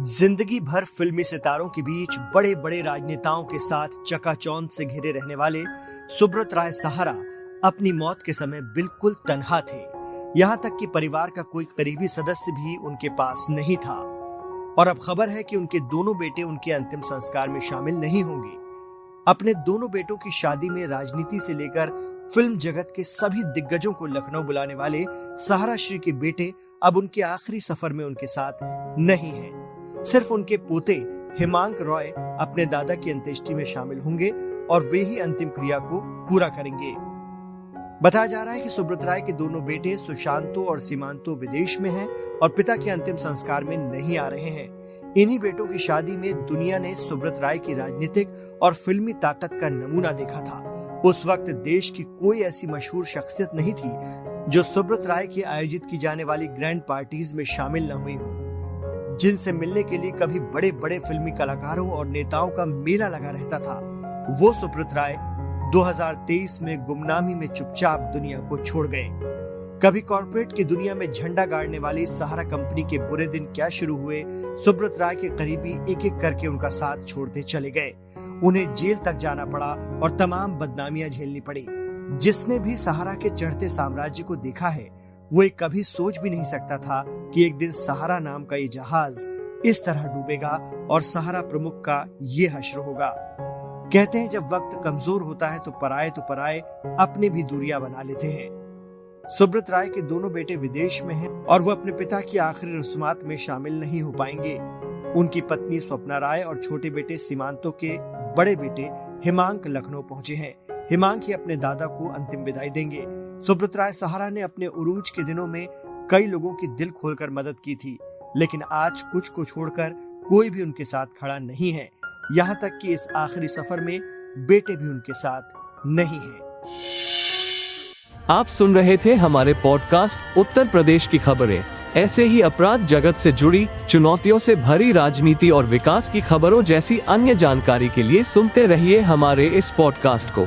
ज़िंदगी भर फिल्मी सितारों के बीच बड़े बड़े राजनेताओं के साथ चकाचौंध से घिरे रहने वाले सुब्रत राय सहारा अपनी मौत के समय बिल्कुल तनहा थे। यहाँ तक कि परिवार का कोई करीबी सदस्य भी उनके पास नहीं था। और अब खबर है कि उनके दोनों बेटे उनके अंतिम संस्कार में शामिल नहीं होंगे। अपने दोनों बेटों की शादी में राजनीति से लेकर फ़िल्म जगत के सभी दिग्गजों को लखनऊ बुलाने वाले सहारा श्री के बेटे अब उनके आखिरी सफ़र में उनके साथ नहीं हैं। सिर्फ़ उनके पोते हिमांक रॉय अपने दादा की अंत्येष्टि में शामिल होंगे और वे ही अंतिम क्रिया को पूरा करेंगे। बताया जा रहा है कि सुब्रत राय के दोनों बेटे सुशांतो और सीमांतो विदेश में हैं और पिता के अंतिम संस्कार में नहीं आ रहे हैं। इन्हीं बेटों की शादी में दुनिया ने सुब्रत राय की राजनीतिक और फिल्मी ताकत का नमूना देखा था। उस वक्त देश की कोई ऐसी मशहूर शख्सियत नहीं थी जो सुब्रत राय की आयोजित की जाने वाली ग्रैंड पार्टीज़ में शामिल न हुई हो। जिनसे मिलने के लिए कभी बड़े बड़े फिल्मी कलाकारों और नेताओं का मेला लगा रहता था। वो सुब्रत राय 2023 में गुमनामी में चुपचाप दुनिया को छोड़ गए। कभी कॉरपोरेट की दुनिया में झंडा गाड़ने वाली सहारा कंपनी के बुरे दिन क्या शुरू हुए, सुब्रत राय के करीबी एक एक करके उनका साथ छोड़ते चले गए। उन्हें जेल तक जाना पड़ा और तमाम बदनामियाँ झेलनी पड़ी। जिसने भी सहारा के चढ़ते साम्राज्य को देखा है वो एक कभी सोच भी नहीं सकता था कि एक दिन सहारा नाम का ये जहाज़ इस तरह डूबेगा और सहारा प्रमुख का ये हश्र होगा। कहते हैं जब वक्त कमज़ोर होता है तो पराए तो पराए अपने भी दूरियाँ बना लेते हैं। सुब्रत राय के दोनों बेटे विदेश में हैं और वो अपने पिता की आखिरी रस्मात में शामिल नहीं हो पाएँगे। उनकी पत्नी स्वप्ना राय और छोटे बेटे सीमांतों के बड़े बेटे हिमांक लखनऊ पहुँचे हैं। हिमांक ही अपने दादा को अंतिम विदाई देंगे। सुब्रत राय सहारा ने अपने उरूज के दिनों में कई लोगों की दिल खोलकर मदद की थी, लेकिन आज कुछ को छोड़कर कोई भी उनके साथ खड़ा नहीं है। यहाँ तक कि इस आखिरी सफ़र में बेटे भी उनके साथ नहीं हैं। आप सुन रहे थे हमारे पॉडकास्ट उत्तर प्रदेश की खबरें। ऐसे ही अपराध जगत से जुड़ी, चुनौतियों से भरी राजनीति और विकास की खबरों जैसी अन्य जानकारी के लिए सुनते रहिए हमारे इस पॉडकास्ट को।